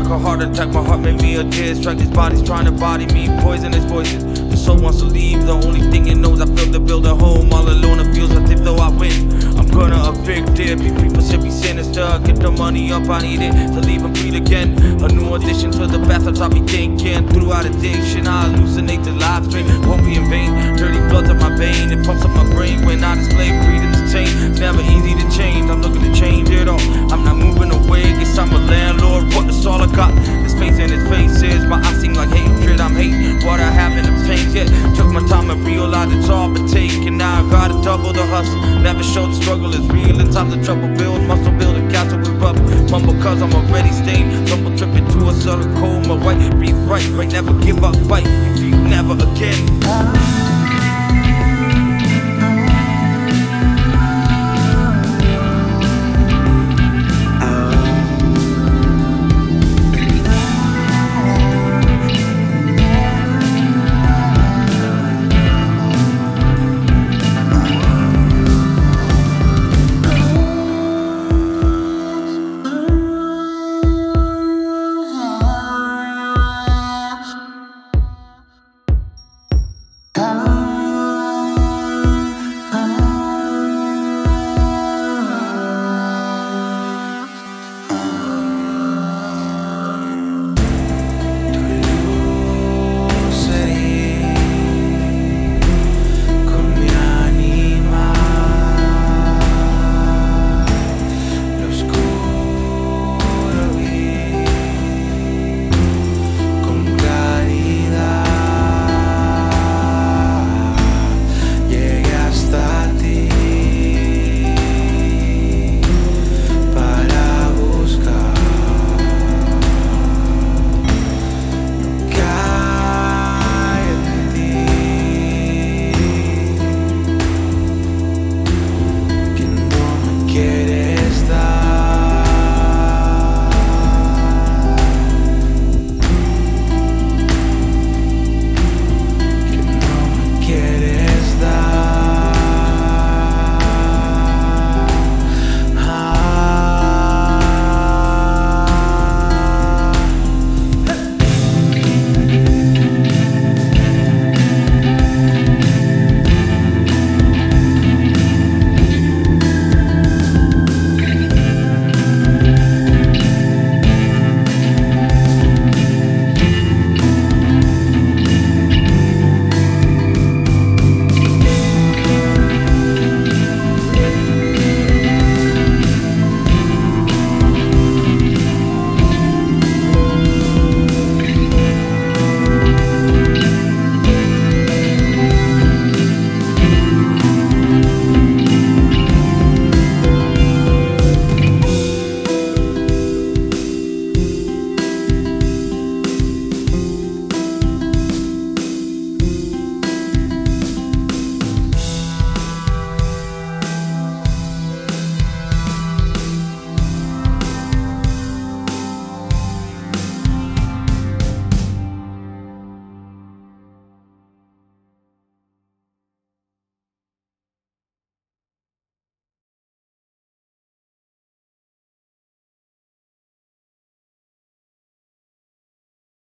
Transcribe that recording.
like a heart attack. My heart made me a dead strike. This body's trying to body me. Poisonous voices. The soul wants to leave. The only thing it knows, I feel to build a home. All alone, it feels as if though I win. I'm gonna evict it. People should be sinister. Get the money up, I need it to leave and breathe again. A new addition to the bathrooms I be thinking. Throughout addiction, I hallucinate the live stream. Won't be in vain. Dirty blood's up my vein. It pumps up my brain when I display freedom to. It's never easy My time it's all but taken. Now I gotta double the hustle. Never show the struggle is real in times of trouble. Build muscle, build a castle with rubble. Mumble cause I'm already stained. Double tripping to a subtle coma. White, breathe right, right. Never give up, fight. If you never again.